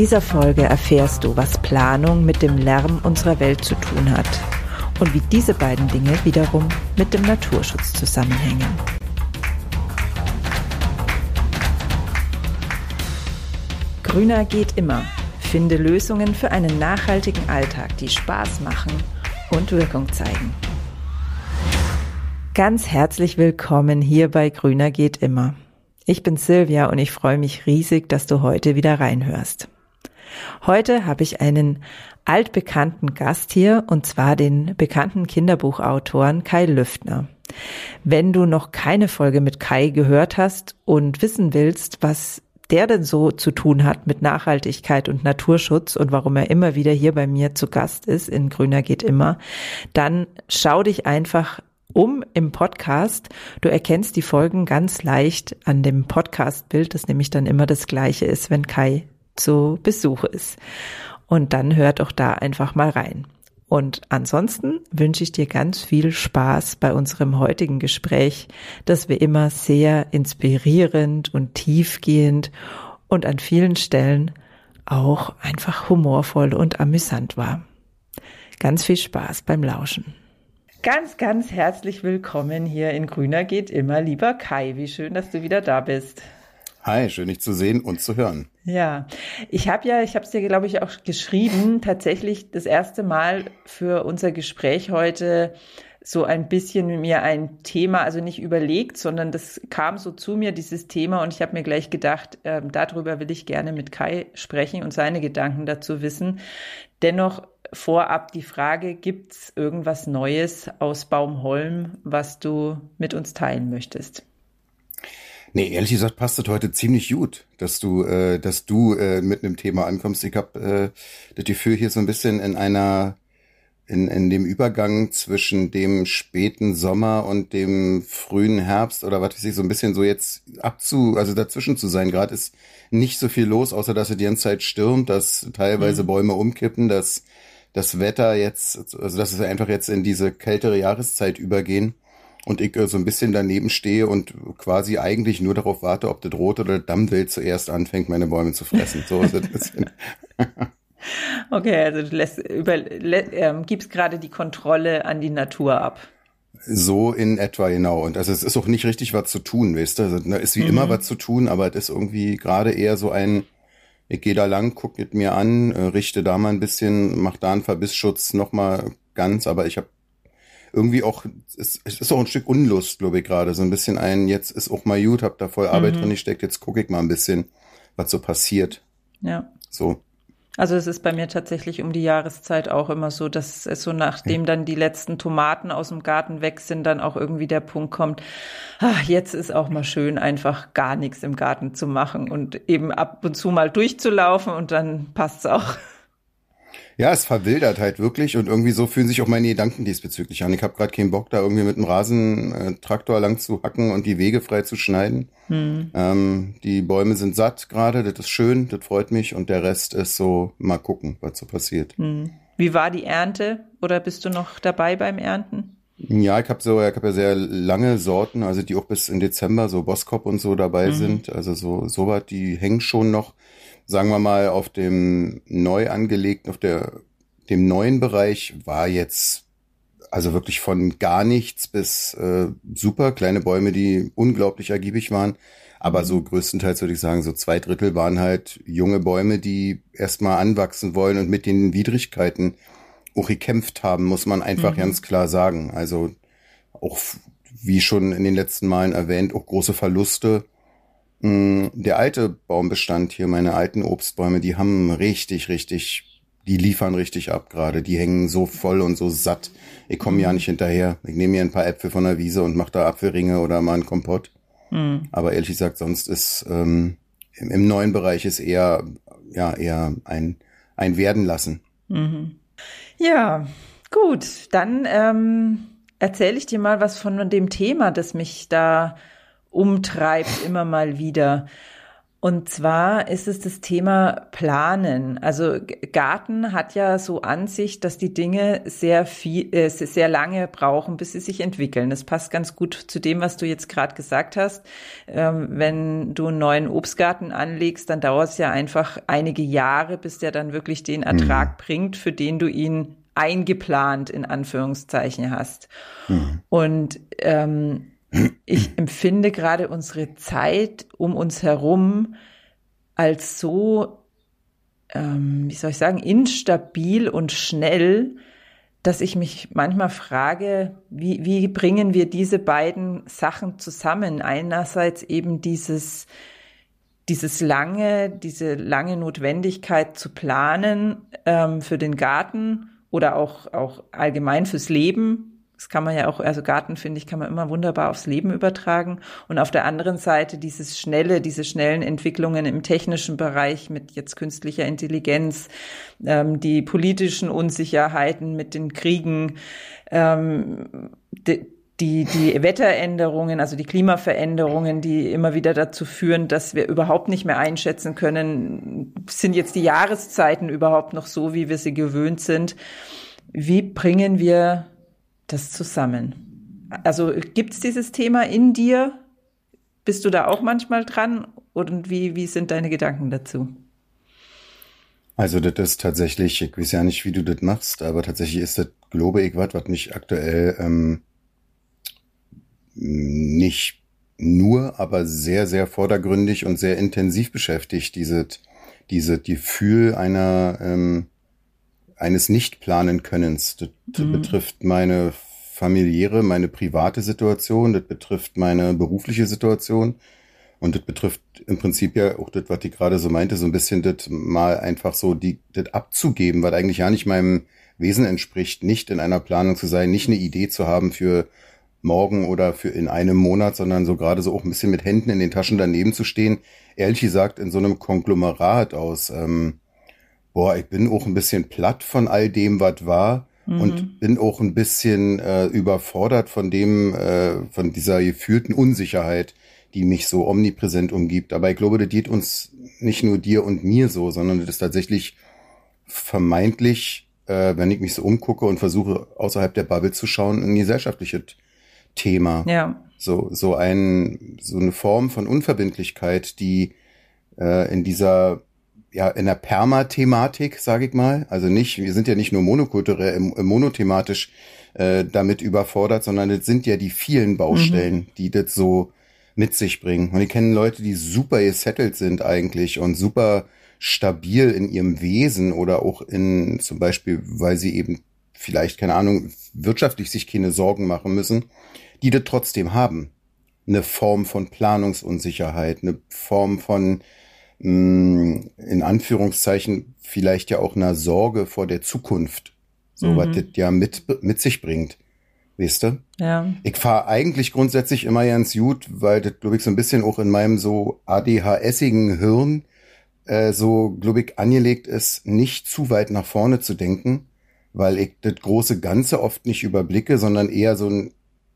dieser Folge erfährst du, was Planung mit dem Lärm unserer Welt zu tun hat und wie diese beiden Dinge wiederum mit dem Naturschutz zusammenhängen. Grüner geht immer. Finde Lösungen für einen nachhaltigen Alltag, die Spaß machen und Wirkung zeigen. Ganz herzlich willkommen hier bei Grüner geht immer. Ich bin Silvia und ich freue mich riesig, dass du heute wieder reinhörst. Heute habe ich einen altbekannten Gast hier und zwar den bekannten Kinderbuchautoren Kai Lüftner. Wenn du noch keine Folge mit Kai gehört hast und wissen willst, was der denn so zu tun hat mit Nachhaltigkeit und Naturschutz und warum er immer wieder hier bei mir zu Gast ist in Grüner geht immer, dann schau dich einfach um im Podcast. Du erkennst die Folgen ganz leicht an dem Podcastbild, das nämlich dann immer das gleiche ist, wenn Kai zu Besuch ist. Und dann hört doch da einfach mal rein. Und ansonsten wünsche ich dir ganz viel Spaß bei unserem heutigen Gespräch, das wir immer sehr inspirierend und tiefgehend und an vielen Stellen auch einfach humorvoll und amüsant war. Ganz viel Spaß beim Lauschen. Ganz, ganz herzlich willkommen hier in Grüner geht immer, lieber Kai. Wie schön, dass du wieder da bist. Hi, schön dich zu sehen und zu hören. Ja, ich habe ja, ich habe es dir, glaube ich, auch geschrieben, tatsächlich das erste Mal für unser Gespräch heute so ein bisschen mir ein Thema, also nicht überlegt, sondern das kam so zu mir, dieses Thema, und ich habe mir gleich gedacht, äh, darüber will ich gerne mit Kai sprechen und seine Gedanken dazu wissen. Dennoch vorab die Frage, gibt's irgendwas Neues aus Baumholm, was du mit uns teilen möchtest? Nee, ehrlich gesagt passt das heute ziemlich gut, dass du, äh, dass du äh, mit einem Thema ankommst. Ich habe äh, das Gefühl hier so ein bisschen in einer, in, in dem Übergang zwischen dem späten Sommer und dem frühen Herbst oder was weiß ich, so ein bisschen so jetzt abzu, also dazwischen zu sein. Gerade ist nicht so viel los, außer dass es die ganze Zeit stürmt, dass teilweise mhm. Bäume umkippen, dass das Wetter jetzt, also dass es einfach jetzt in diese kältere Jahreszeit übergehen und ich äh, so ein bisschen daneben stehe und quasi eigentlich nur darauf warte, ob der Rot oder der Dammwild zuerst anfängt, meine Bäume zu fressen. So ist es okay, also du lässt über, ähm, gibst gerade die Kontrolle an die Natur ab. So in etwa, genau. Und also es ist auch nicht richtig was zu tun, weißt du? Also, ne, ist wie mhm. immer was zu tun, aber es ist irgendwie gerade eher so ein, ich gehe da lang, guck es mir an, äh, richte da mal ein bisschen, mach da einen Verbissschutz nochmal ganz, aber ich habe irgendwie auch, es, es ist auch ein Stück Unlust, glaube ich, gerade. So ein bisschen ein, jetzt ist auch mal gut, hab da voll Arbeit mhm. drin gesteckt, jetzt gucke ich mal ein bisschen, was so passiert. Ja. So. Also es ist bei mir tatsächlich um die Jahreszeit auch immer so, dass es so nachdem dann die letzten Tomaten aus dem Garten weg sind, dann auch irgendwie der Punkt kommt, ach, jetzt ist auch mal schön, einfach gar nichts im Garten zu machen und eben ab und zu mal durchzulaufen und dann passt's auch. Ja, es verwildert halt wirklich und irgendwie so fühlen sich auch meine Gedanken diesbezüglich an. Ich habe gerade keinen Bock, da irgendwie mit einem Rasentraktor lang zu hacken und die Wege frei zu schneiden. Hm. Ähm, die Bäume sind satt gerade, das ist schön, das freut mich und der Rest ist so, mal gucken, was so passiert. Hm. Wie war die Ernte oder bist du noch dabei beim Ernten? Ja, ich habe so, ich habe ja sehr lange Sorten, also die auch bis in Dezember so Boskop und so dabei mhm. sind, also so so was, die hängen schon noch sagen wir mal, auf dem neu angelegten, auf der, dem neuen Bereich war jetzt also wirklich von gar nichts bis äh, super kleine Bäume, die unglaublich ergiebig waren. Aber so größtenteils würde ich sagen, so zwei Drittel waren halt junge Bäume, die erstmal anwachsen wollen und mit den Widrigkeiten auch gekämpft haben, muss man einfach mhm. ganz klar sagen. Also auch, wie schon in den letzten Malen erwähnt, auch große Verluste der alte Baumbestand hier, meine alten Obstbäume, die haben richtig, richtig, die liefern richtig ab gerade. Die hängen so voll und so satt. Ich komme ja nicht hinterher. Ich nehme mir ein paar Äpfel von der Wiese und mache da Apfelringe oder mal einen Kompott. Mhm. Aber ehrlich gesagt, sonst ist ähm, im, im, neuen Bereich ist eher ja eher ein ein werden lassen. Mhm. Ja, gut. Dann ähm, erzähle ich dir mal was von dem Thema, das mich da umtreibt immer mal wieder. Und zwar ist es das Thema Planen. Also Garten hat ja so an sich, dass die Dinge sehr viel, äh, sehr lange brauchen, bis sie sich entwickeln. Das passt ganz gut zu dem, was du jetzt gerade gesagt hast. Ähm, wenn du einen neuen Obstgarten anlegst, dann dauert es ja einfach einige Jahre, bis der dann wirklich den Ertrag mhm. bringt, für den du ihn eingeplant in Anführungszeichen hast. Mhm. Und ähm, ich empfinde gerade unsere Zeit um uns herum als so, ähm, wie soll ich sagen, instabil und schnell, dass ich mich manchmal frage, wie, wie bringen wir diese beiden Sachen zusammen? Einerseits eben dieses, dieses lange, diese lange Notwendigkeit zu planen ähm, für den Garten oder auch, auch allgemein fürs Leben, das kann man ja auch, also Garten finde ich, kann man immer wunderbar aufs Leben übertragen. Und auf der anderen Seite dieses schnelle, diese schnellen Entwicklungen im technischen Bereich mit jetzt künstlicher Intelligenz, ähm, die politischen Unsicherheiten mit den Kriegen, ähm, die, die, die Wetteränderungen, also die Klimaveränderungen, die immer wieder dazu führen, dass wir überhaupt nicht mehr einschätzen können, sind jetzt die Jahreszeiten überhaupt noch so, wie wir sie gewöhnt sind. Wie bringen wir das zusammen? Also gibt es dieses Thema in dir? Bist du da auch manchmal dran? Und wie, wie sind deine Gedanken dazu? Also das ist tatsächlich, ich weiß ja nicht, wie du das machst, aber tatsächlich ist das, glaube ich, was, was mich aktuell ähm, nicht nur, aber sehr, sehr vordergründig und sehr intensiv beschäftigt, diese, diese Gefühl einer ähm, eines Nicht-Planen-Könnens. Das mhm. betrifft meine familiäre, meine private Situation, das betrifft meine berufliche Situation und das betrifft im Prinzip ja auch das, was ich gerade so meinte, so ein bisschen das mal einfach so die, das abzugeben, weil eigentlich ja nicht meinem Wesen entspricht, nicht in einer Planung zu sein, nicht eine Idee zu haben für morgen oder für in einem Monat, sondern so gerade so auch ein bisschen mit Händen in den Taschen daneben zu stehen. Ehrlich gesagt, in so einem Konglomerat aus ähm, boah, ich bin auch ein bisschen platt von all dem, was war. Mhm. Und bin auch ein bisschen äh, überfordert von dem, äh, von dieser gefühlten Unsicherheit, die mich so omnipräsent umgibt. Aber ich glaube, das geht uns nicht nur dir und mir so, sondern das ist tatsächlich vermeintlich, äh, wenn ich mich so umgucke und versuche, außerhalb der Bubble zu schauen, ein gesellschaftliches Thema. Ja. So, so ein, so eine Form von Unverbindlichkeit, die äh, in dieser ja in der Perma-Thematik, sage ich mal. Also nicht, wir sind ja nicht nur monokulturell, äh, monothematisch äh, damit überfordert, sondern es sind ja die vielen Baustellen, mhm. die das so mit sich bringen. Und ich kenne Leute, die super gesettelt sind eigentlich und super stabil in ihrem Wesen oder auch in zum Beispiel, weil sie eben vielleicht, keine Ahnung, wirtschaftlich sich keine Sorgen machen müssen, die das trotzdem haben. Eine Form von Planungsunsicherheit, eine Form von mh, in Anführungszeichen vielleicht ja auch einer Sorge vor der Zukunft. So mhm. was das ja mit, mit sich bringt. Weißt du? Ja. Ich fahre eigentlich grundsätzlich immer ganz gut, weil das, glaube ich, so ein bisschen auch in meinem so ADHSigen Hirn äh, so, glaube ich, angelegt ist, nicht zu weit nach vorne zu denken, weil ich das große Ganze oft nicht überblicke, sondern eher so ein,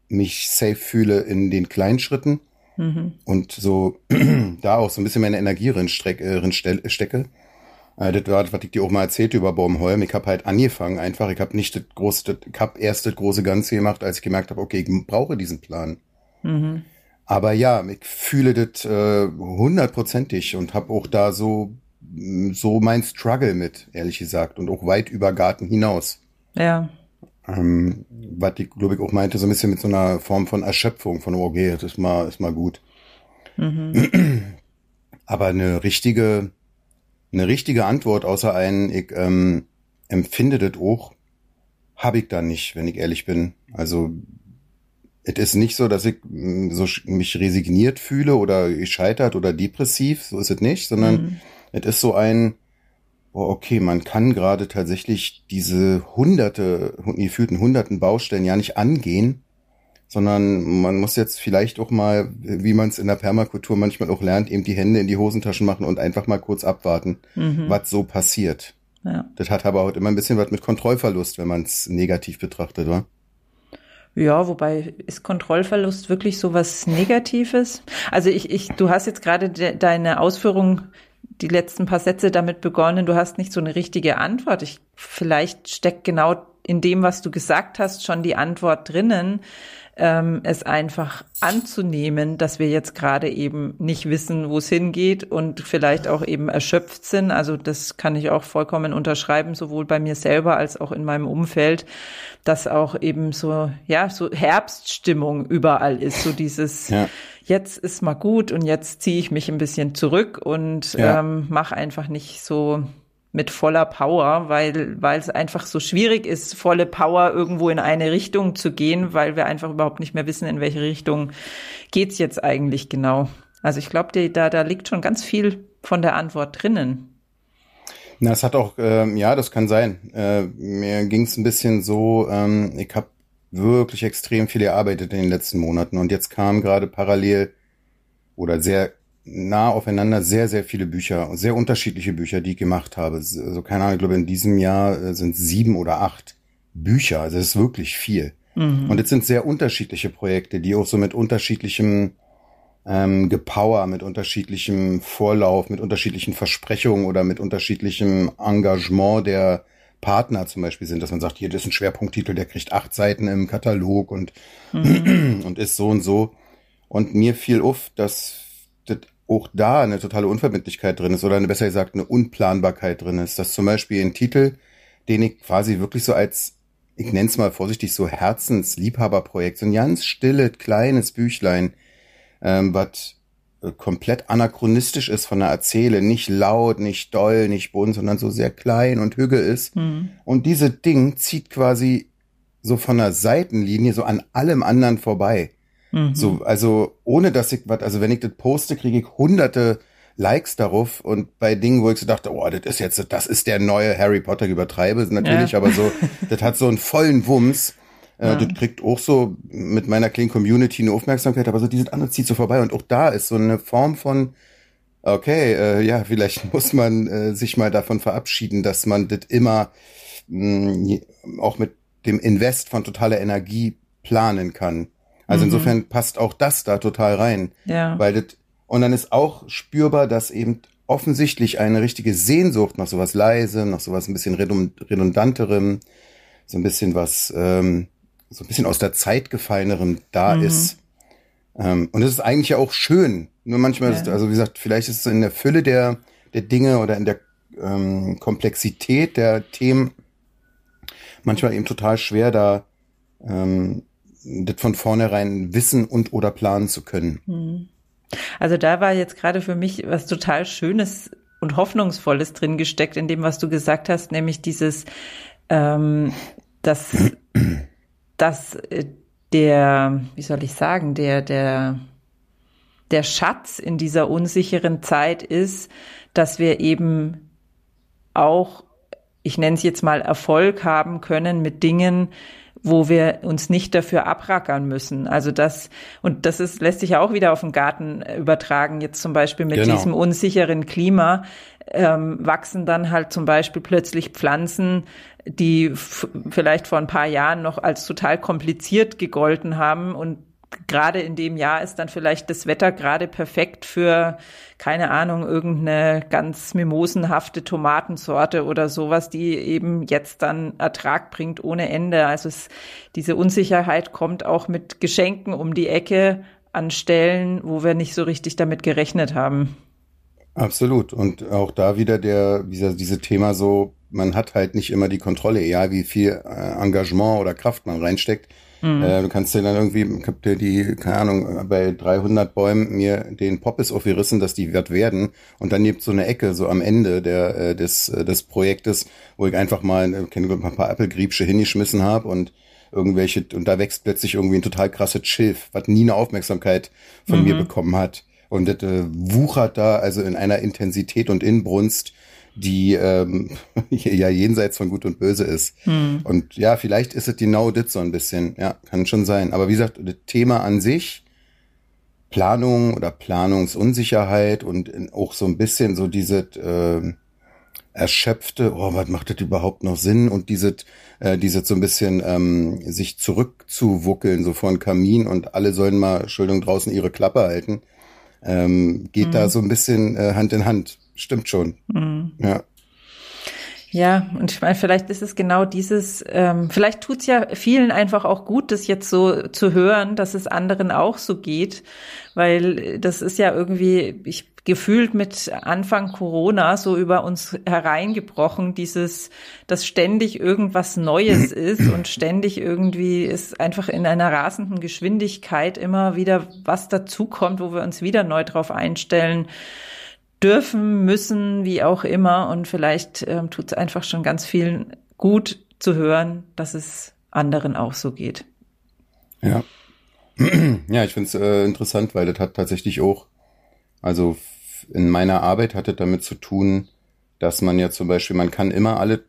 mich safe fühle in den kleinen Schritten Mhm. Und so da auch so ein bisschen meine Energie drin, streck, äh, stecke. Äh, das war, was ich dir auch mal erzählt über Baumholm. Ich habe halt angefangen einfach. Ich habe nicht das große, ich habe erst das große Ganze gemacht, als ich gemerkt habe, okay, ich brauche diesen Plan. Mhm. Aber ja, ich fühle das äh, hundertprozentig und habe auch da so so mein Struggle mit, ehrlich gesagt, und auch weit über Garten hinaus. Ja. Ähm, was ich, glaube ich, auch meinte, so ein bisschen mit so einer Form von Erschöpfung, von, oh, okay, das ist mal, ist mal gut. Mhm. Aber eine richtige, eine richtige Antwort, außer ein, ich ähm, empfinde das auch, habe ich da nicht, wenn ich ehrlich bin. Also, es ist nicht so, dass ich mm, so mich resigniert fühle oder gescheitert oder depressiv, so ist es nicht, sondern mhm. es ist so ein, oh, okay, man kann gerade tatsächlich diese hunderte, gefühlten hunderten Baustellen ja nicht angehen, sondern man muss jetzt vielleicht auch mal, wie man es in der Permakultur manchmal auch lernt, eben die Hände in die Hosentaschen machen und einfach mal kurz abwarten, mhm. was so passiert. Ja. Das hat aber auch immer ein bisschen was mit Kontrollverlust, wenn man es negativ betrachtet, oder? Ja, wobei ist Kontrollverlust wirklich so was Negatives? Also ich, ich, du hast jetzt gerade de, deine Ausführung, die letzten paar Sätze damit begonnen. Du hast nicht so eine richtige Antwort. Ich, vielleicht steckt genau in dem, was du gesagt hast, schon die Antwort drinnen ähm, es einfach anzunehmen, dass wir jetzt gerade eben nicht wissen, wo es hingeht und vielleicht auch eben erschöpft sind. Also das kann ich auch vollkommen unterschreiben, sowohl bei mir selber als auch in meinem Umfeld, dass auch eben so, ja, so Herbststimmung überall ist, so dieses, ja. jetzt ist mal gut und jetzt ziehe ich mich ein bisschen zurück und ja. ähm, mache einfach nicht so mit voller Power, weil, weil es einfach so schwierig ist, volle Power irgendwo in eine Richtung zu gehen, weil wir einfach überhaupt nicht mehr wissen, in welche Richtung geht's jetzt eigentlich genau. Also ich glaube, da, da liegt schon ganz viel von der Antwort drinnen. Na, es hat auch, ähm, ja, das kann sein. Äh, mir ging es ein bisschen so, ähm, ich habe wirklich extrem viel gearbeitet in den letzten Monaten und jetzt kam gerade parallel oder sehr nah aufeinander sehr, sehr viele Bücher, sehr unterschiedliche Bücher, die ich gemacht habe. Also keine Ahnung, ich glaube, in diesem Jahr äh, sind sieben oder acht Bücher. Also das ist wirklich viel. Mhm. Und es sind sehr unterschiedliche Projekte, die auch so mit unterschiedlichem ähm, Gepower, mit unterschiedlichem Vorlauf, mit unterschiedlichen Versprechungen oder mit unterschiedlichem Engagement der Partner zum Beispiel sind, dass man sagt, hier, das ist ein Schwerpunkttitel, der kriegt acht Seiten im Katalog und, mhm. und ist so und so. Und mir fiel auf, dass das auch da eine totale Unverbindlichkeit drin ist oder eine, besser gesagt eine Unplanbarkeit drin ist. Dass zum Beispiel ein Titel, den ich quasi wirklich so als, ich nenne es mal vorsichtig, so Herzensliebhaberprojekt, so ein ganz stilles, kleines Büchlein, ähm, was äh, komplett anachronistisch ist von der Erzähle, nicht laut, nicht doll, nicht bunt, sondern so sehr klein und hügel ist. Mhm. Und diese Ding zieht quasi so von der Seitenlinie so an allem anderen vorbei. Mhm. So, also ohne dass ich was, also wenn ich das poste, kriege ich hunderte Likes darauf und bei Dingen, wo ich so dachte, oh, das ist jetzt, das ist der neue Harry Potter, übertreibe natürlich, ja. aber so, das hat so einen vollen Wumms. Äh, ja. Das kriegt auch so mit meiner kleinen Community eine Aufmerksamkeit, aber so dieses andere zieht so vorbei und auch da ist so eine Form von, okay, äh, ja, vielleicht muss man äh, sich mal davon verabschieden, dass man das immer mh, mm, auch mit dem Invest von totaler Energie planen kann. Also mhm. insofern passt auch das da total rein. Ja. Weil das, und dann ist auch spürbar, dass eben offensichtlich eine richtige Sehnsucht nach sowas leise, nach sowas ein bisschen redundanterem, so ein bisschen was, ähm, so ein bisschen aus der Zeit gefallenerem da mhm. ist. Ähm, und es ist eigentlich ja auch schön. Nur manchmal, ja. ist, also wie gesagt, vielleicht ist es in der Fülle der, der Dinge oder in der ähm, Komplexität der Themen manchmal eben total schwer, da ähm, das von vornherein wissen und oder planen zu können. Hm. Also da war jetzt gerade für mich was total Schönes und Hoffnungsvolles drin gesteckt in dem, was du gesagt hast, nämlich dieses, ähm, dass, dass äh, der, wie soll ich sagen, der, der, der Schatz in dieser unsicheren Zeit ist, dass wir eben auch, ich nenne es jetzt mal Erfolg haben können mit Dingen, wo wir uns nicht dafür abrackern müssen. Also das, und das ist, lässt sich ja auch wieder auf den Garten übertragen, jetzt zum Beispiel mit genau. diesem unsicheren Klima, ähm, wachsen dann halt zum Beispiel plötzlich Pflanzen, die vielleicht vor ein paar Jahren noch als total kompliziert gegolten haben und gerade in dem Jahr ist dann vielleicht das Wetter gerade perfekt für, keine Ahnung, irgendeine ganz mimosenhafte Tomatensorte oder sowas, die eben jetzt dann Ertrag bringt ohne Ende. Also es, diese Unsicherheit kommt auch mit Geschenken um die Ecke an Stellen, wo wir nicht so richtig damit gerechnet haben. Absolut. Und auch da wieder der, dieser, diese Thema so, man hat halt nicht immer die Kontrolle, egal wie viel äh, Engagement oder Kraft man reinsteckt Mhm. Äh, du kannst dir dann irgendwie, ich hab dir die, keine Ahnung, bei 300 Bäumen mir den Poppes aufgerissen, dass die wert werden. Und dann gibt so eine Ecke so am Ende der, äh, des, äh, des Projektes, wo ich einfach mal äh, ein paar Appelgriebsche hingeschmissen habe und irgendwelche, und da wächst plötzlich irgendwie ein total krasses Schilf, was nie eine Aufmerksamkeit von mhm. mir bekommen hat. Und das äh, wuchert da also in einer Intensität und Inbrunst, die ähm, ja jenseits von Gut und Böse ist. Hm. Und ja, vielleicht ist es genau das so ein bisschen. Ja, kann schon sein. Aber wie gesagt, das Thema an sich, Planung oder Planungsunsicherheit und auch so ein bisschen so diese, äh, erschöpfte, oh, was macht das überhaupt noch Sinn? Und diese, äh, diese so ein bisschen ähm, sich zurückzuwuckeln, so vor den Kamin und alle sollen mal, Entschuldigung, draußen ihre Klappe halten, ähm, geht mhm. da so ein bisschen äh, Hand in Hand. Stimmt schon. Mhm. Ja. Ja, und ich meine, vielleicht ist es genau dieses, ähm, vielleicht tut's ja vielen einfach auch gut, das jetzt so zu hören, dass es anderen auch so geht, weil das ist ja irgendwie, ich gefühlt mit Anfang Corona so über uns hereingebrochen, dieses, dass ständig irgendwas Neues ist und ständig irgendwie ist einfach in einer rasenden Geschwindigkeit immer wieder was dazukommt, wo wir uns wieder neu drauf einstellen dürfen, müssen, wie auch immer. Und vielleicht ähm, tut es einfach schon ganz vielen gut zu hören, dass es anderen auch so geht. Ja. Ja, ich finde es äh, interessant, weil das hat tatsächlich auch, also in meiner Arbeit hat es damit zu tun, dass man ja zum Beispiel, man kann immer alles,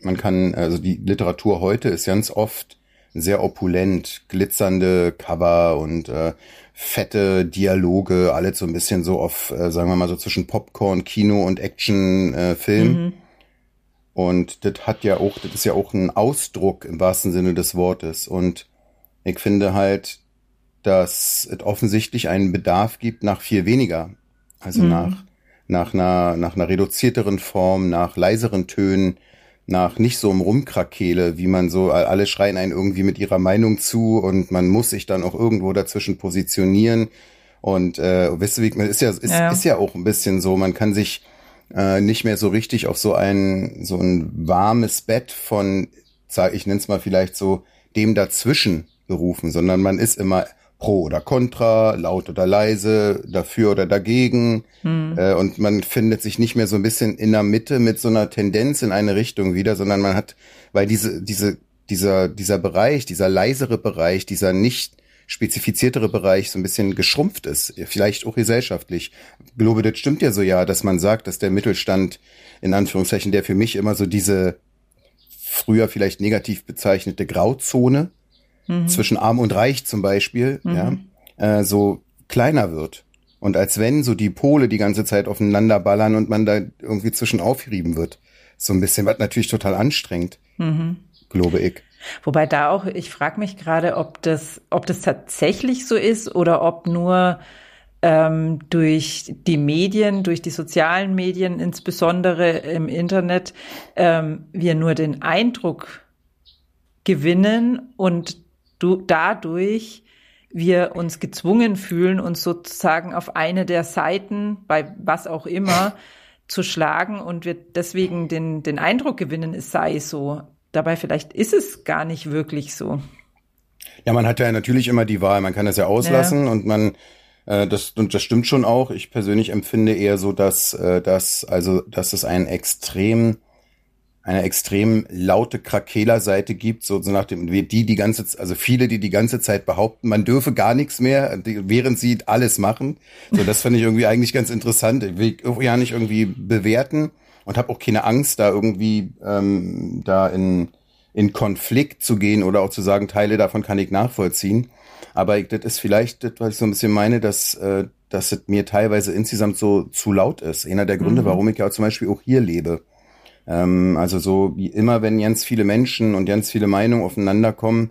man kann, also die Literatur heute ist ganz oft sehr opulent, glitzernde Cover und äh, fette Dialoge, alles so ein bisschen so auf, äh, sagen wir mal so zwischen Popcorn, Kino und Action, äh, Film. Mhm. Und das hat ja auch, das ist ja auch ein Ausdruck im wahrsten Sinne des Wortes. Und ich finde halt, dass es offensichtlich einen Bedarf gibt nach viel weniger. Also mhm. nach, nach einer, nach einer reduzierteren Form, nach leiseren Tönen, nach nicht so einem Rumkrakele, wie man so, alle schreien einen irgendwie mit ihrer Meinung zu und man muss sich dann auch irgendwo dazwischen positionieren. Und äh, wisst ihr, wie, ist ja, ist, ja. ist ja auch ein bisschen so, man kann sich äh, nicht mehr so richtig auf so ein, so ein warmes Bett von, ich nenne es mal vielleicht so, dem dazwischen berufen, sondern man ist immer pro oder contra, laut oder leise, dafür oder dagegen. Mhm. Äh, und man findet sich nicht mehr so ein bisschen in der Mitte mit so einer Tendenz in eine Richtung wieder, sondern man hat, weil diese, diese, dieser, dieser Bereich, dieser leisere Bereich, dieser nicht spezifiziertere Bereich so ein bisschen geschrumpft ist, vielleicht auch gesellschaftlich. Ich glaube, das stimmt ja so ja, dass man sagt, dass der Mittelstand, in Anführungszeichen, der für mich immer so diese früher vielleicht negativ bezeichnete Grauzone mhm. zwischen Arm und Reich zum Beispiel, mhm. ja, äh, so kleiner wird. Und als wenn so die Pole die ganze Zeit aufeinander ballern und man da irgendwie zwischen aufrieben wird. So ein bisschen, was natürlich total anstrengend, mhm. glaube ich. Wobei da auch, ich frage mich gerade, ob das, ob das tatsächlich so ist oder ob nur ähm, durch die Medien, durch die sozialen Medien, insbesondere im Internet, ähm, wir nur den Eindruck gewinnen und du, dadurch wir uns gezwungen fühlen, uns sozusagen auf eine der Seiten, bei was auch immer, zu schlagen und wir deswegen den, den Eindruck gewinnen, es sei so. Dabei vielleicht ist es gar nicht wirklich so. Ja, man hat ja natürlich immer die Wahl, man kann das ja auslassen ja. und man äh, das und das stimmt schon auch. Ich persönlich empfinde eher so, dass äh, dass also dass es ein extrem eine extrem laute Krakeler-Seite gibt, so, so nach dem, die die ganze, also viele, die die ganze Zeit behaupten, man dürfe gar nichts mehr, während sie alles machen. So, das fand ich irgendwie eigentlich ganz interessant. Ich will ja nicht irgendwie bewerten und habe auch keine Angst, da irgendwie ähm, da in in Konflikt zu gehen oder auch zu sagen, Teile davon kann ich nachvollziehen. Aber ich, das ist vielleicht, das, was ich so ein bisschen meine, dass äh, dass es mir teilweise insgesamt so zu laut ist. Einer der Gründe, mhm. warum ich ja zum Beispiel auch hier lebe ähm, also so wie immer, wenn ganz viele Menschen und ganz viele Meinungen aufeinander kommen,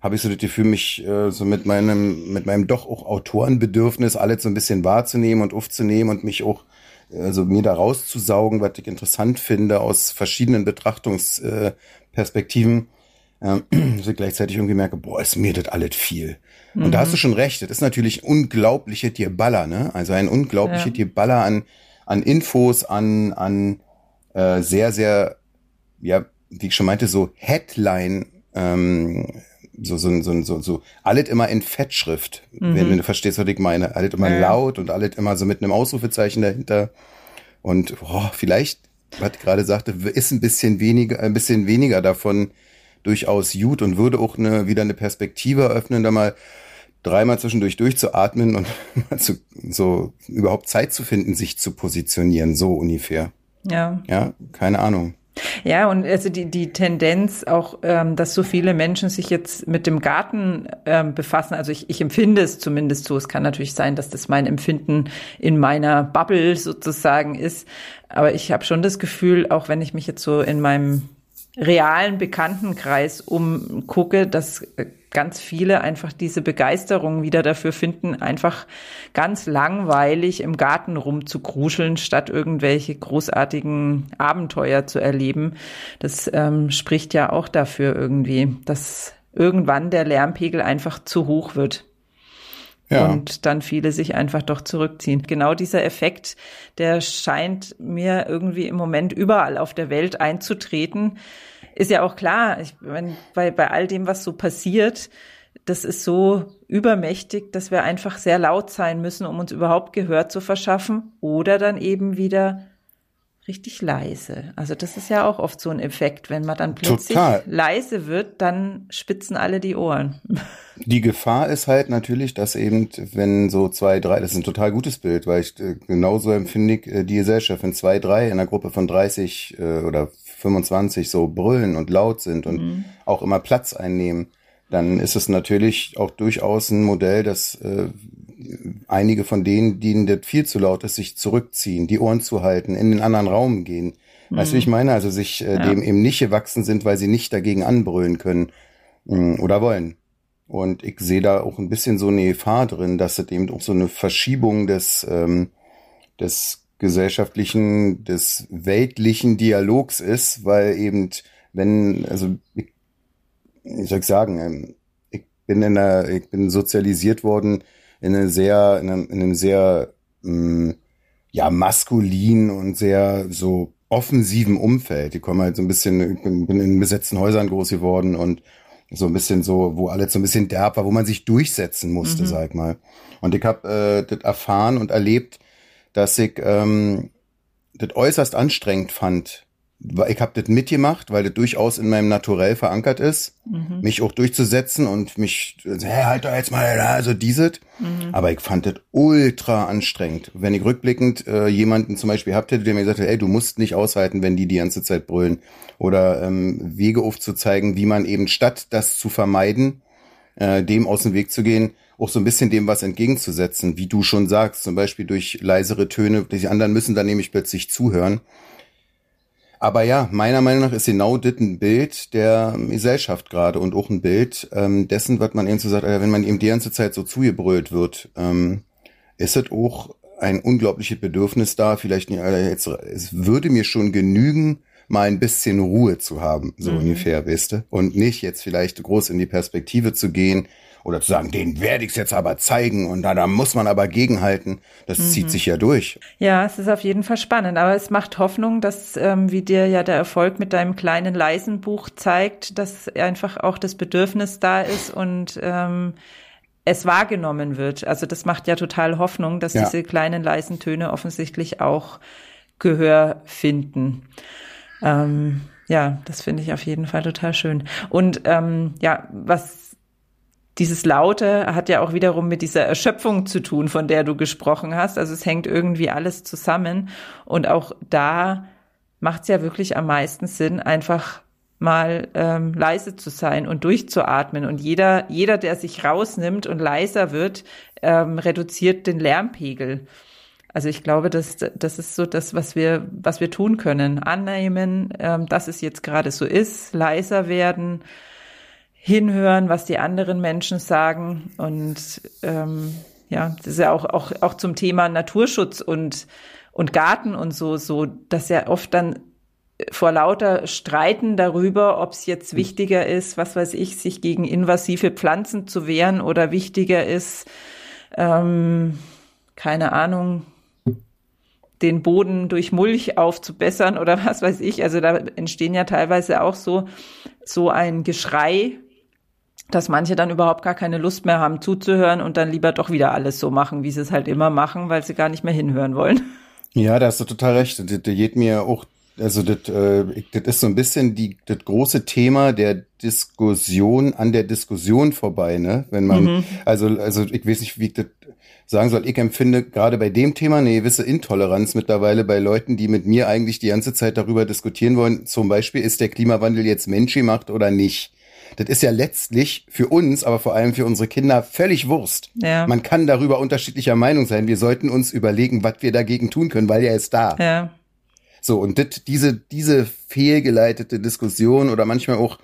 habe ich so das Gefühl, mich äh, so mit meinem, mit meinem doch auch Autorenbedürfnis alles so ein bisschen wahrzunehmen und aufzunehmen und mich auch, also mir da rauszusaugen, was ich interessant finde aus verschiedenen Betrachtungsperspektiven. Äh, so gleichzeitig irgendwie merke, boah, ist mir das alles viel. Mhm. Und da hast du mhm. schon recht, das ist natürlich unglaubliche Baller, ne? Also ein unglaubliches ja. Baller an, an Infos, an, an äh, sehr, sehr, ja, wie ich schon meinte, so Headline, ähm, so, so, so, so, so, alles immer in Fettschrift, mhm. wenn, du verstehst, was ich meine. Alles immer ja. laut und alles immer so mit einem Ausrufezeichen dahinter. Und oh, vielleicht, was ich gerade sagte, ist ein bisschen weniger, ein bisschen weniger davon durchaus gut und würde auch eine, wieder eine Perspektive eröffnen, da mal dreimal zwischendurch durchzuatmen und mal zu, so überhaupt Zeit zu finden, sich zu positionieren, so ungefähr. Ja. Ja, keine Ahnung. Ja, und also die, die Tendenz auch, ähm, dass so viele Menschen sich jetzt mit dem Garten ähm, befassen, also ich, ich empfinde es zumindest so. Es kann natürlich sein, dass das mein Empfinden in meiner Bubble sozusagen ist. Aber ich habe schon das Gefühl, auch wenn ich mich jetzt so in meinem realen Bekanntenkreis umgucke, dass ganz viele einfach diese Begeisterung wieder dafür finden, einfach ganz langweilig im Garten rumzukruscheln, statt irgendwelche großartigen Abenteuer zu erleben. Das ähm, spricht ja auch dafür irgendwie, dass irgendwann der Lärmpegel einfach zu hoch wird. Ja. Und dann viele sich einfach doch zurückziehen. Genau dieser Effekt, der scheint mir irgendwie im Moment überall auf der Welt einzutreten ist ja auch klar, ich meine, bei, bei all dem, was so passiert, das ist so übermächtig, dass wir einfach sehr laut sein müssen, um uns überhaupt Gehör zu verschaffen oder dann eben wieder richtig leise. Also das ist ja auch oft so ein Effekt, wenn man dann plötzlich Total. leise wird, dann spitzen alle die Ohren. Die Gefahr ist halt natürlich, dass eben, wenn so zwei, drei, das ist ein total gutes Bild, weil ich äh, genauso empfinde ich äh, die Gesellschaft, wenn zwei, drei in einer Gruppe von 30 äh, oder 25 so brüllen und laut sind und mhm. auch immer Platz einnehmen, dann ist es natürlich auch durchaus ein Modell, dass äh, einige von denen, denen das viel zu laut ist, sich zurückziehen, die Ohren zu halten, in den anderen Raum gehen. Mhm. Weißt du, wie ich meine? Also sich äh, ja. dem eben nicht gewachsen sind, weil sie nicht dagegen anbrüllen können mh, mm, oder wollen. Und ich sehe da auch ein bisschen so eine Gefahr drin, dass es eben auch so eine Verschiebung des, ähm, des gesellschaftlichen, des weltlichen Dialogs ist, weil eben, wenn, also ich, ich soll ich sagen, ähm, ich bin in einer, ich bin sozialisiert worden in einem sehr, in einem, in einem sehr, mh, mm, ja, maskulin und sehr so offensiven Umfeld. Ich komme halt so ein bisschen, ich bin, bin in besetzten Häusern groß geworden und so ein bisschen so, wo alles so ein bisschen derb war, wo man sich durchsetzen musste, mhm. sag mal. Und ich habe äh, das erfahren und erlebt, dass ich ähm, das äußerst anstrengend fand. Ich habe das mitgemacht, weil das durchaus in meinem Naturell verankert ist, mhm. mich auch durchzusetzen und mich, hey, halt doch jetzt mal, also dieses. Mhm. Aber ich fand das ultra anstrengend. Wenn ich rückblickend äh, jemanden zum Beispiel habt hätte, der mir gesagt hat, ey, du musst nicht aushalten, wenn die die ganze Zeit brüllen. Oder ähm, Wege aufzuzeigen, wie man eben statt das zu vermeiden, äh, dem aus dem Weg zu gehen, auch so ein bisschen dem was entgegenzusetzen, wie du schon sagst, zum Beispiel durch leisere Töne. Die anderen müssen dann nämlich plötzlich zuhören. Aber ja, meiner Meinung nach ist genau das ein Bild der Gesellschaft gerade und auch ein Bild ähm, dessen, was man eben so sagt, wenn man eben die ganze Zeit so zugebrüllt wird, ähm, ist es auch ein unglaubliches Bedürfnis da, vielleicht nicht, jetzt, es würde mir schon genügen, mal ein bisschen Ruhe zu haben, so mhm. ungefähr, weißt du? Und nicht jetzt vielleicht groß in die Perspektive zu gehen, oder zu sagen, den werde ich jetzt aber zeigen und da, da muss man aber gegenhalten. Das mhm. zieht sich ja durch. Ja, es ist auf jeden Fall spannend, aber es macht Hoffnung, dass, ähm, wie dir ja der Erfolg mit deinem kleinen leisen Buch zeigt, dass einfach auch das Bedürfnis da ist und ähm, es wahrgenommen wird. Also das macht ja total Hoffnung, dass ja. diese kleinen leisen Töne offensichtlich auch Gehör finden. Ähm, ja, das finde ich auf jeden Fall total schön. Und ähm, ja, was dieses Laute hat ja auch wiederum mit dieser Erschöpfung zu tun, von der du gesprochen hast. Also es hängt irgendwie alles zusammen. Und auch da macht es ja wirklich am meisten Sinn, einfach mal ähm, leise zu sein und durchzuatmen. Und jeder, jeder, der sich rausnimmt und leiser wird, ähm, reduziert den Lärmpegel. Also ich glaube, das, das ist so das, was wir, was wir tun können. Annehmen, ähm, dass es jetzt gerade so ist, leiser werden, hinhören, was die anderen Menschen sagen. Und ähm, ja, das ist ja auch, auch, auch zum Thema Naturschutz und, und Garten und so, so, dass ja oft dann vor lauter Streiten darüber, ob es jetzt wichtiger ist, was weiß ich, sich gegen invasive Pflanzen zu wehren oder wichtiger ist, ähm, keine Ahnung, den Boden durch Mulch aufzubessern oder was weiß ich. Also da entstehen ja teilweise auch so, so ein Geschrei dass manche dann überhaupt gar keine Lust mehr haben zuzuhören und dann lieber doch wieder alles so machen, wie sie es halt immer machen, weil sie gar nicht mehr hinhören wollen. Ja, da hast du total recht. Da geht mir auch also das, äh, das ist so ein bisschen die, das große Thema der Diskussion an der Diskussion vorbei, ne? Wenn man, mhm. also, also ich weiß nicht, wie ich das sagen soll. Ich empfinde gerade bei dem Thema eine gewisse Intoleranz mittlerweile bei Leuten, die mit mir eigentlich die ganze Zeit darüber diskutieren wollen. Zum Beispiel, ist der Klimawandel jetzt menschgemacht oder nicht? Das ist ja letztlich für uns, aber vor allem für unsere Kinder völlig Wurst. Ja. Man kann darüber unterschiedlicher Meinung sein. Wir sollten uns überlegen, was wir dagegen tun können, weil er ist da. Ja. So, und dit, diese, diese fehlgeleitete Diskussion oder manchmal auch,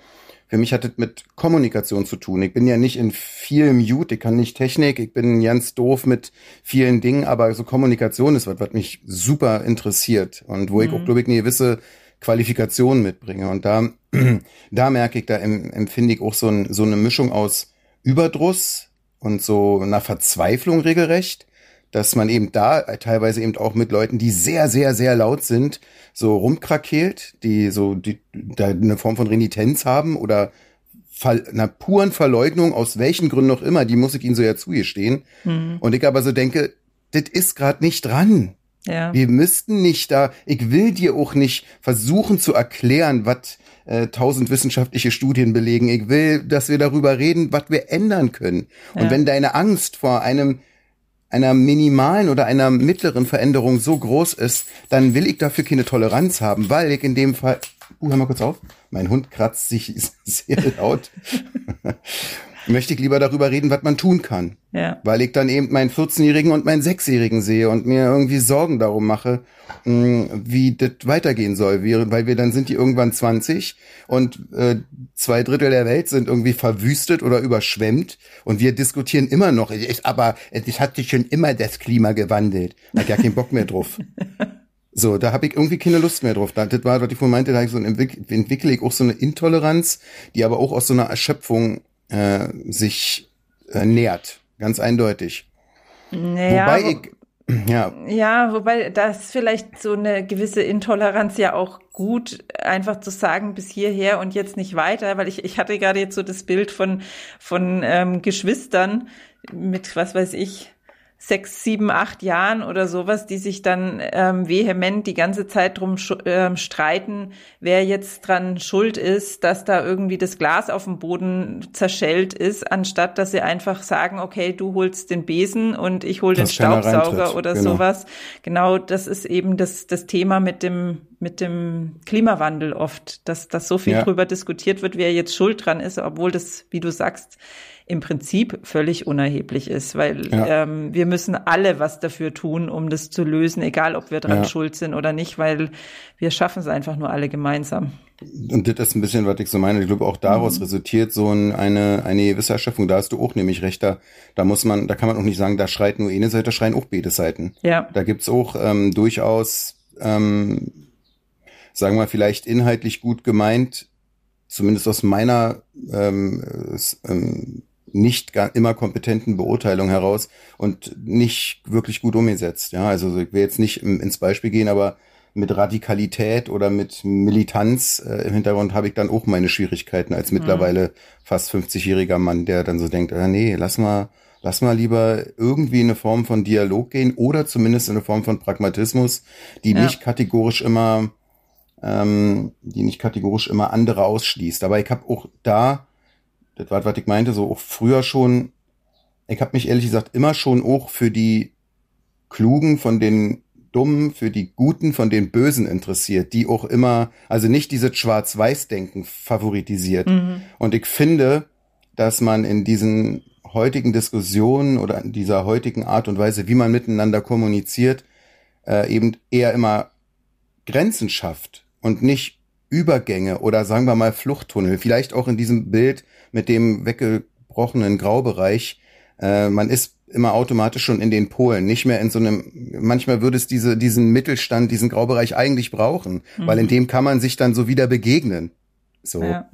für mich hat das mit Kommunikation zu tun. Ich bin ja nicht in viel Mute, ich kann nicht Technik, ich bin ganz doof mit vielen Dingen, aber so Kommunikation ist was, was mich super interessiert und wo mhm. ich auch, glaube ich, eine gewisse Qualifikation mitbringe. Und da, da merke ich, da empfinde ich auch so, ein, so eine Mischung aus Überdruss und so einer Verzweiflung regelrecht dass man eben da teilweise eben auch mit Leuten, die sehr, sehr, sehr laut sind, so rumkrakeelt, die so die, da eine Form von Renitenz haben oder einer puren Verleugnung, aus welchen Gründen auch immer, die muss ich ihnen so ja zugestehen. Mhm. Und ich aber so denke, das ist gerade nicht dran. Ja. Wir müssten nicht da, ich will dir auch nicht versuchen zu erklären, was äh, tausend wissenschaftliche Studien belegen. Ich will, dass wir darüber reden, was wir ändern können. Und ja. wenn deine Angst vor einem einer minimalen oder einer mittleren Veränderung so groß ist, dann will ich dafür keine Toleranz haben, weil ich in dem Fall, uh, hör mal kurz auf, mein Hund kratzt sich sehr laut. Möchte ich lieber darüber reden, was man tun kann. Ja. Weil ich dann eben meinen 14-Jährigen und meinen 6-Jährigen sehe und mir irgendwie Sorgen darum mache, mm, wie das weitergehen soll. Weil wir dann sind die irgendwann 20 und äh, zwei Drittel der Welt sind irgendwie verwüstet oder überschwemmt und wir diskutieren immer noch. Aber es hat sich schon immer das Klima gewandelt. Da hat ja keinen Bock mehr drauf. So, da habe ich irgendwie keine Lust mehr drauf. Das war, was ich vorhin meinte, da ich so entwickle ich auch so eine Intoleranz, die aber auch aus so einer Erschöpfung äh, sich äh, nährt. Ganz eindeutig. Naja, Wobei ich ja. ja, wobei das vielleicht so eine gewisse Intoleranz ja auch gut, einfach zu sagen, bis hierher und jetzt nicht weiter, weil ich, ich hatte gerade jetzt so das Bild von, von ähm, Geschwistern mit, was weiß ich, sechs, sieben, acht Jahren oder sowas, die sich dann ähm, vehement die ganze Zeit drum ähm, streiten, wer jetzt dran schuld ist, dass da irgendwie das Glas auf dem Boden zerschellt ist, anstatt dass sie einfach sagen, okay, du holst den Besen und ich hol den Staubsauger oder genau. sowas. Genau, das ist eben das, das Thema mit dem mit dem Klimawandel oft, dass, dass so viel ja. drüber diskutiert wird, wer jetzt schuld dran ist, obwohl das, wie du sagst, im Prinzip völlig unerheblich ist, weil ja. ähm, wir müssen alle was dafür tun, um das zu lösen, egal ob wir dran ja. schuld sind oder nicht, weil wir schaffen es einfach nur alle gemeinsam. Und das ist ein bisschen, was ich so meine. Ich glaube, auch daraus mhm. resultiert so eine, eine gewisse Erschöpfung. Da hast du auch nämlich recht. Da, da muss man, da kann man auch nicht sagen, da schreit nur eine Seite, da schreien auch beide Seiten. Ja. Da gibt's auch ähm, durchaus, ähm, sagen wir vielleicht inhaltlich gut gemeint, zumindest aus meiner ähm, ähm, nicht immer kompetenten Beurteilung heraus und nicht wirklich gut umgesetzt. Ja, also ich will jetzt nicht ins Beispiel gehen, aber mit Radikalität oder mit Militanz äh, im Hintergrund habe ich dann auch meine Schwierigkeiten als mhm. mittlerweile fast 50-jähriger Mann, der dann so denkt, ah, nee, lass mal, lass mal lieber irgendwie in eine Form von Dialog gehen oder zumindest in eine Form von Pragmatismus, die ja. nicht kategorisch immer, ähm, die nicht kategorisch immer andere ausschließt. Aber ich habe auch da das war, was ich meinte, so auch früher schon, ich habe mich ehrlich gesagt immer schon auch für die Klugen von den Dummen, für die Guten von den Bösen interessiert, die auch immer, also nicht dieses Schwarz-Weiß-Denken favoritisiert. Mhm. Und ich finde, dass man in diesen heutigen Diskussionen oder in dieser heutigen Art und Weise, wie man miteinander kommuniziert, äh, eben eher immer Grenzen schafft und nicht Übergänge oder sagen wir mal Fluchttunnel. Vielleicht auch in diesem Bild mit dem weggebrochenen Graubereich. Äh, man ist immer automatisch schon in den Polen, nicht mehr in so einem, manchmal würde es diese, diesen Mittelstand, diesen Graubereich eigentlich brauchen, mhm. weil in dem kann man sich dann so wieder begegnen. So. Ja.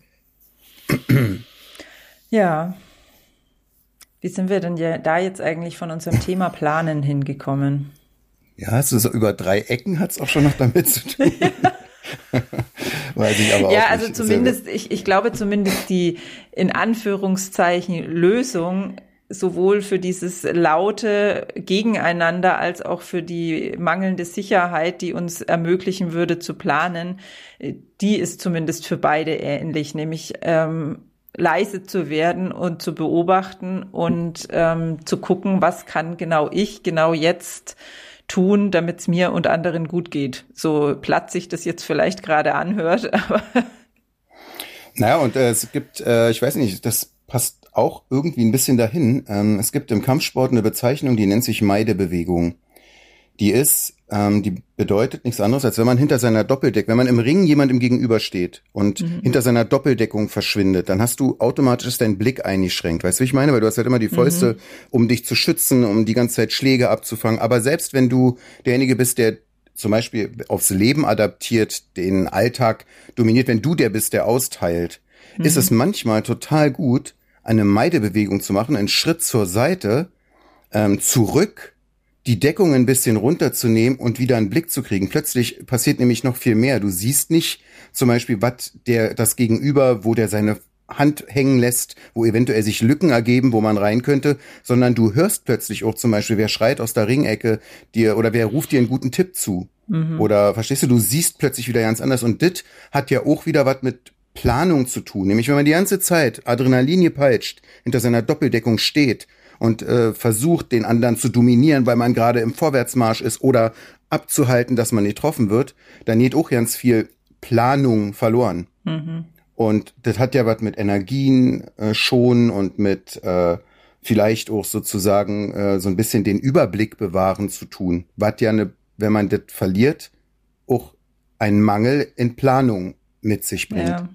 ja. Wie sind wir denn ja da jetzt eigentlich von unserem Thema Planen hingekommen? Ja, so, so über drei Ecken hat es auch schon noch damit zu tun. Weiß ich aber ja, also zumindest, ich, ich glaube zumindest die in Anführungszeichen Lösung sowohl für dieses laute Gegeneinander als auch für die mangelnde Sicherheit, die uns ermöglichen würde zu planen, die ist zumindest für beide ähnlich, nämlich ähm, leise zu werden und zu beobachten und ähm, zu gucken, was kann genau ich genau jetzt tun, damit es mir und anderen gut geht. So platt sich das jetzt vielleicht gerade anhört, aber. Naja, und äh, es gibt, äh, ich weiß nicht, das passt auch irgendwie ein bisschen dahin. Ähm, es gibt im Kampfsport eine Bezeichnung, die nennt sich Meidebewegung. Die ist ähm, die bedeutet nichts anderes, als wenn man hinter seiner Doppeldeckung, wenn man im Ring jemandem gegenübersteht und mhm. hinter seiner Doppeldeckung verschwindet, dann hast du automatisch deinen Blick eingeschränkt. Weißt du, wie ich meine? Weil du hast halt immer die Fäuste, mhm. um dich zu schützen, um die ganze Zeit Schläge abzufangen. Aber selbst wenn du derjenige bist, der zum Beispiel aufs Leben adaptiert, den Alltag dominiert, wenn du der bist, der austeilt, mhm. ist es manchmal total gut, eine Meidebewegung zu machen, einen Schritt zur Seite, ähm, zurück die Deckung ein bisschen runterzunehmen und wieder einen Blick zu kriegen. Plötzlich passiert nämlich noch viel mehr. Du siehst nicht zum Beispiel, was der, das Gegenüber, wo der seine Hand hängen lässt, wo eventuell sich Lücken ergeben, wo man rein könnte, sondern du hörst plötzlich auch zum Beispiel, wer schreit aus der Ringecke dir oder wer ruft dir einen guten Tipp zu. Mhm. Oder verstehst du, du siehst plötzlich wieder ganz anders. Und dit hat ja auch wieder was mit Planung zu tun. Nämlich, wenn man die ganze Zeit Adrenalin gepeitscht hinter seiner Doppeldeckung steht und äh, versucht, den anderen zu dominieren, weil man gerade im Vorwärtsmarsch ist oder abzuhalten, dass man getroffen wird, dann geht auch ganz viel Planung verloren. Mhm. Und das hat ja was mit Energien äh, schon und mit äh, vielleicht auch sozusagen äh, so ein bisschen den Überblick bewahren zu tun. Was ja, ne, wenn man das verliert, auch ein Mangel in Planung mit sich bringt. Ja.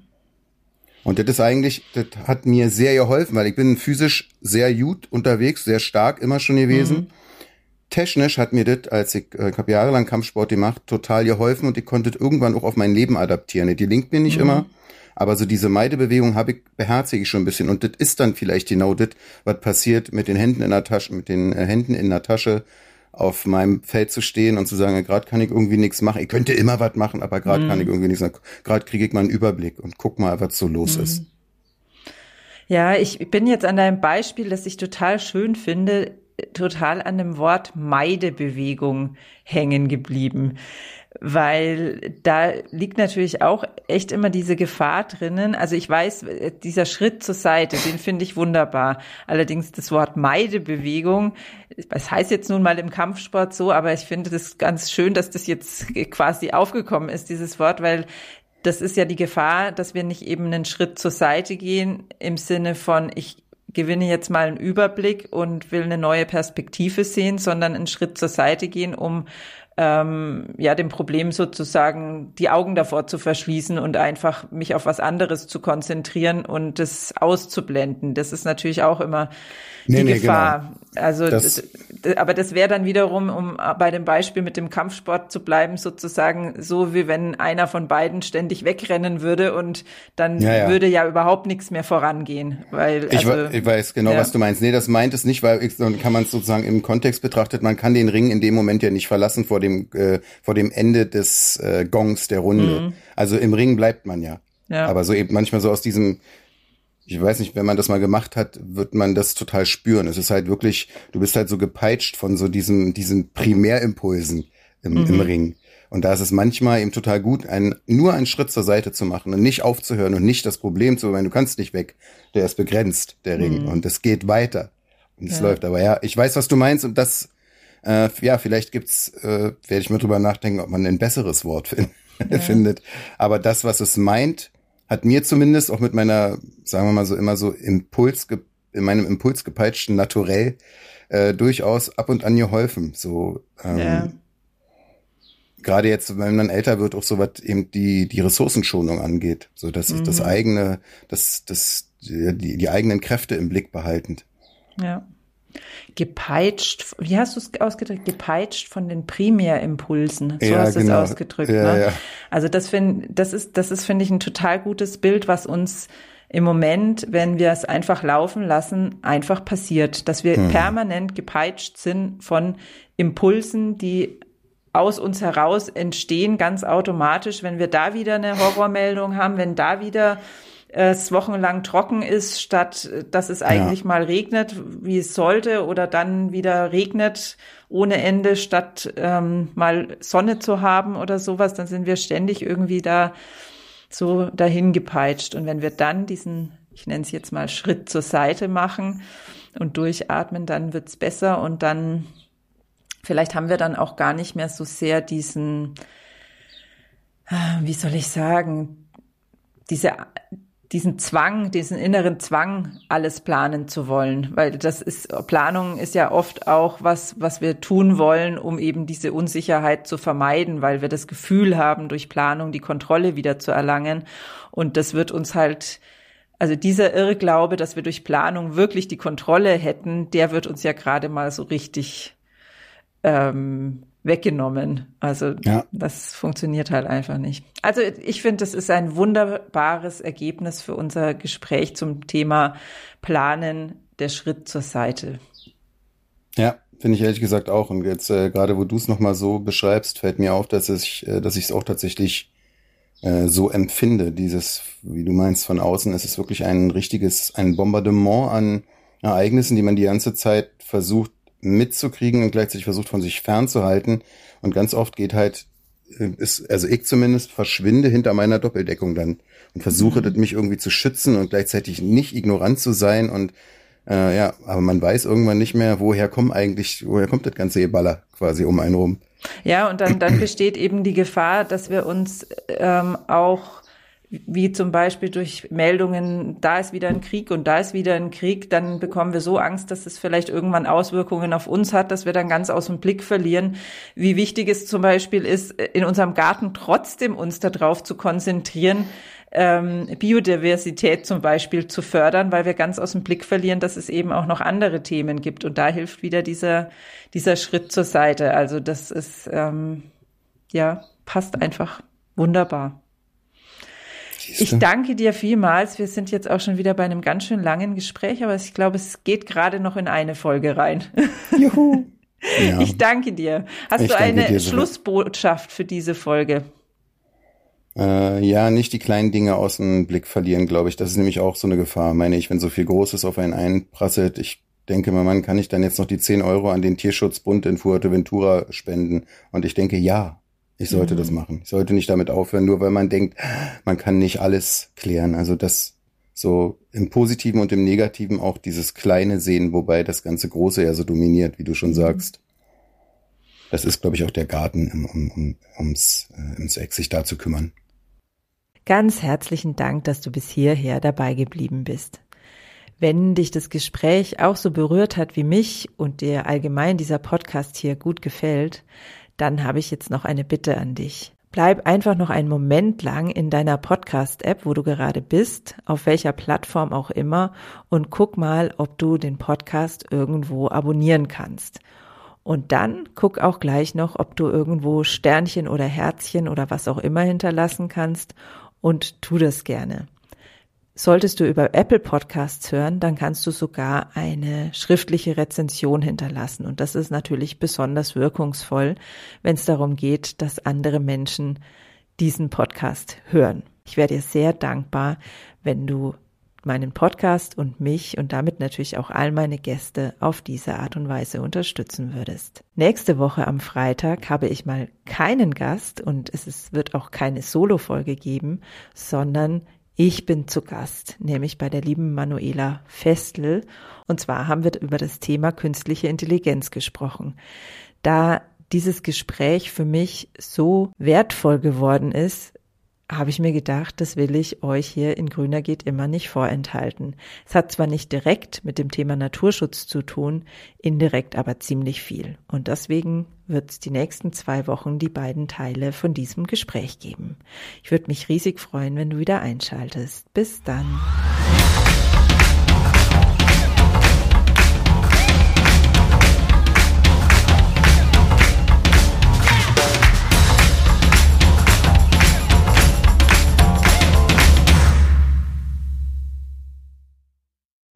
Und das ist eigentlich, das hat mir sehr geholfen, weil ich bin physisch sehr gut unterwegs, sehr stark immer schon gewesen. Mhm. Technisch hat mir das, als ich, äh, ich habe jahrelang Kampfsport gemacht, total geholfen und ich konnte irgendwann auch auf mein Leben adaptieren. Die linkt mir nicht mhm. immer, aber so diese Meidebewegung habe ich, beherzige ich schon ein bisschen. Und das ist dann vielleicht genau das, was passiert mit den Händen in der Tasche, mit den äh, Händen in der Tasche, auf meinem Feld zu stehen und zu sagen, gerade kann ich irgendwie nichts machen. Ich könnte immer was machen, aber gerade mhm. kann ich irgendwie nichts machen. Gerade kriege ich mal einen Überblick und guck mal, was so los mhm. ist. Ja, ich bin jetzt an deinem Beispiel, das ich total schön finde, total an dem Wort Meidebewegung hängen geblieben weil da liegt natürlich auch echt immer diese Gefahr drinnen. Also ich weiß, dieser Schritt zur Seite, den finde ich wunderbar. Allerdings das Wort Meidebewegung, das heißt jetzt nun mal im Kampfsport so, aber ich finde das ganz schön, dass das jetzt quasi aufgekommen ist, dieses Wort, weil das ist ja die Gefahr, dass wir nicht eben einen Schritt zur Seite gehen im Sinne von, ich gewinne jetzt mal einen Überblick und will eine neue Perspektive sehen, sondern einen Schritt zur Seite gehen, um ähm, ja dem Problem sozusagen die Augen davor zu verschließen und einfach mich auf was anderes zu konzentrieren und das auszublenden. Das ist natürlich auch immer nee, die nee, Gefahr. Genau. Also, das, das, aber das wäre dann wiederum, um bei dem Beispiel mit dem Kampfsport zu bleiben, sozusagen so wie wenn einer von beiden ständig wegrennen würde und dann ja, ja. würde ja überhaupt nichts mehr vorangehen, weil ich, also, ich weiß genau, ja. was du meinst. Nee, das meint es nicht, weil dann kann man es sozusagen im Kontext betrachtet. Man kann den Ring in dem Moment ja nicht verlassen vor dem dem, äh, vor dem Ende des äh, Gongs der Runde. Mhm. Also im Ring bleibt man ja. ja. Aber so eben manchmal so aus diesem, ich weiß nicht, wenn man das mal gemacht hat, wird man das total spüren. Es ist halt wirklich, du bist halt so gepeitscht von so diesem, diesen Primärimpulsen im, mhm. im Ring. Und da ist es manchmal eben total gut, einen, nur einen Schritt zur Seite zu machen und nicht aufzuhören und nicht das Problem zu, weil du kannst nicht weg. Der ist begrenzt, der Ring. Mhm. Und es geht weiter. Und es ja. läuft. Aber ja, ich weiß, was du meinst und das äh, ja, vielleicht gibt's, äh, werde ich mir drüber nachdenken, ob man ein besseres Wort find, ja. findet. Aber das, was es meint, hat mir zumindest auch mit meiner, sagen wir mal so, immer so Impuls, in meinem Impuls gepeitschten Naturell äh, durchaus ab und an geholfen. So, ähm, ja. gerade jetzt, wenn man älter wird, auch so was eben die, die Ressourcenschonung angeht. So, dass mhm. das eigene, das, das, die, die eigenen Kräfte im Blick behaltend. Ja gepeitscht, wie hast du es ausgedrückt? Gepeitscht von den Primärimpulsen. So ja, hast du genau. es ausgedrückt. Ja, ne? ja. Also das finde, das ist, das ist, finde ich, ein total gutes Bild, was uns im Moment, wenn wir es einfach laufen lassen, einfach passiert, dass wir hm. permanent gepeitscht sind von Impulsen, die aus uns heraus entstehen, ganz automatisch, wenn wir da wieder eine Horrormeldung haben, wenn da wieder es wochenlang trocken ist, statt dass es eigentlich ja. mal regnet, wie es sollte, oder dann wieder regnet ohne Ende, statt ähm, mal Sonne zu haben oder sowas, dann sind wir ständig irgendwie da so dahin gepeitscht. Und wenn wir dann diesen, ich nenne es jetzt mal Schritt zur Seite machen und durchatmen, dann wird's besser und dann vielleicht haben wir dann auch gar nicht mehr so sehr diesen, ah, wie soll ich sagen, diese diesen Zwang, diesen inneren Zwang, alles planen zu wollen, weil das ist Planung ist ja oft auch was, was wir tun wollen, um eben diese Unsicherheit zu vermeiden, weil wir das Gefühl haben, durch Planung die Kontrolle wieder zu erlangen. Und das wird uns halt also dieser Irrglaube, dass wir durch Planung wirklich die Kontrolle hätten, der wird uns ja gerade mal so richtig ähm, weggenommen. Also ja. das funktioniert halt einfach nicht. Also ich finde, das ist ein wunderbares Ergebnis für unser Gespräch zum Thema Planen, der Schritt zur Seite. Ja, finde ich ehrlich gesagt auch. Und jetzt äh, gerade, wo du es nochmal so beschreibst, fällt mir auf, dass ich, äh, dass ich es auch tatsächlich äh, so empfinde. Dieses, wie du meinst, von außen ist es wirklich ein richtiges, ein Bombardement an Ereignissen, die man die ganze Zeit versucht mitzukriegen und gleichzeitig versucht von sich fernzuhalten. Und ganz oft geht halt, äh, ist, also ich zumindest verschwinde hinter meiner Doppeldeckung dann und versuche mhm. mich irgendwie zu schützen und gleichzeitig nicht ignorant zu sein und äh, ja, aber man weiß irgendwann nicht mehr, woher kommt eigentlich, woher kommt das ganze Eballer quasi um einen rum. Ja, und dann, dann besteht eben die Gefahr, dass wir uns ähm, auch wie zum Beispiel durch Meldungen, da ist wieder ein Krieg und da ist wieder ein Krieg, dann bekommen wir so Angst, dass es vielleicht irgendwann Auswirkungen auf uns hat, dass wir dann ganz aus dem Blick verlieren, wie wichtig es zum Beispiel ist, in unserem Garten trotzdem uns darauf zu konzentrieren, ähm, Biodiversität zum Beispiel zu fördern, weil wir ganz aus dem Blick verlieren, dass es eben auch noch andere Themen gibt. Und da hilft wieder dieser, dieser Schritt zur Seite. Also das ist, ähm, ja, passt einfach wunderbar. Ich danke dir vielmals. Wir sind jetzt auch schon wieder bei einem ganz schön langen Gespräch, aber ich glaube, es geht gerade noch in eine Folge rein. Juhu. Ja. Ich danke dir. Hast ich du eine Schlussbotschaft für diese Folge? Äh, ja, nicht die kleinen Dinge aus dem Blick verlieren, glaube ich. Das ist nämlich auch so eine Gefahr, meine ich, wenn so viel Großes auf einen einprasselt. Ich denke mal, man kann ich dann jetzt noch die 10 Euro an den Tierschutzbund in Fuerteventura spenden? Und ich denke, ja, ich sollte mhm. das machen. Ich sollte nicht damit aufhören, nur weil man denkt, man kann nicht alles klären. Also das so im Positiven und im Negativen auch dieses Kleine sehen, wobei das ganze Große ja so dominiert, wie du schon mhm. sagst. Das ist, glaube ich, auch der Garten, um, um, um, ums, äh, ums Eck, sich da zu kümmern. Ganz herzlichen Dank, dass du bis hierher dabei geblieben bist. Wenn dich das Gespräch auch so berührt hat wie mich und dir allgemein dieser Podcast hier gut gefällt, dann habe ich jetzt noch eine Bitte an dich. Bleib einfach noch einen Moment lang in deiner Podcast-App, wo du gerade bist, auf welcher Plattform auch immer, und guck mal, ob du den Podcast irgendwo abonnieren kannst. Und dann guck auch gleich noch, ob du irgendwo Sternchen oder Herzchen oder was auch immer hinterlassen kannst und tu das gerne. Solltest du über Apple Podcasts hören, dann kannst du sogar eine schriftliche Rezension hinterlassen. Und das ist natürlich besonders wirkungsvoll, wenn es darum geht, dass andere Menschen diesen Podcast hören. Ich wäre dir sehr dankbar, wenn du meinen Podcast und mich und damit natürlich auch all meine Gäste auf diese Art und Weise unterstützen würdest. Nächste Woche am Freitag habe ich mal keinen Gast und es wird auch keine Solo-Folge geben, sondern ich bin zu Gast, nämlich bei der lieben Manuela Festel. Und zwar haben wir über das Thema künstliche Intelligenz gesprochen. Da dieses Gespräch für mich so wertvoll geworden ist, habe ich mir gedacht, das will ich euch hier in Grüner geht immer nicht vorenthalten. Es hat zwar nicht direkt mit dem Thema Naturschutz zu tun, indirekt aber ziemlich viel. Und deswegen wird es die nächsten zwei Wochen die beiden Teile von diesem Gespräch geben. Ich würde mich riesig freuen, wenn du wieder einschaltest. Bis dann.